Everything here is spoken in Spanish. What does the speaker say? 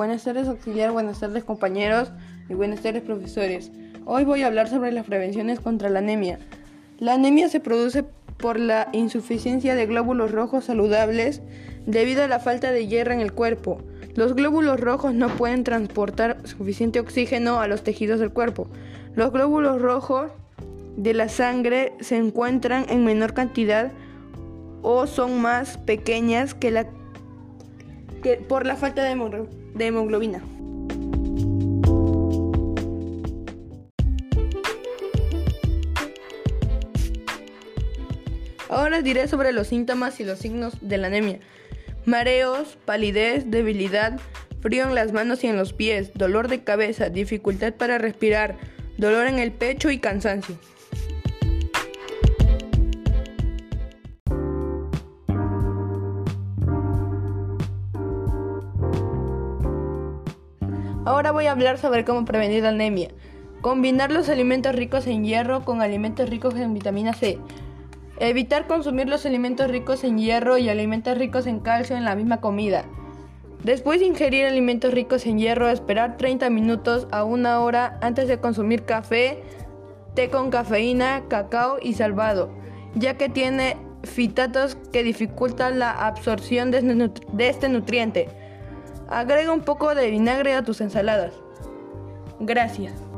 Buenas tardes auxiliar, buenas tardes compañeros y buenas tardes profesores. Hoy voy a hablar sobre las prevenciones contra la anemia. La anemia se produce por la insuficiencia de glóbulos rojos saludables debido a la falta de hierro en el cuerpo. Los glóbulos rojos no pueden transportar suficiente oxígeno a los tejidos del cuerpo. Los glóbulos rojos de la sangre se encuentran en menor cantidad o son más pequeñas que la que por la falta de, de hemoglobina. Ahora diré sobre los síntomas y los signos de la anemia. Mareos, palidez, debilidad, frío en las manos y en los pies, dolor de cabeza, dificultad para respirar, dolor en el pecho y cansancio. Ahora voy a hablar sobre cómo prevenir la anemia. Combinar los alimentos ricos en hierro con alimentos ricos en vitamina C. Evitar consumir los alimentos ricos en hierro y alimentos ricos en calcio en la misma comida. Después de ingerir alimentos ricos en hierro, esperar 30 minutos a una hora antes de consumir café, té con cafeína, cacao y salvado, ya que tiene fitatos que dificultan la absorción de este nutriente. Agrega un poco de vinagre a tus ensaladas. Gracias.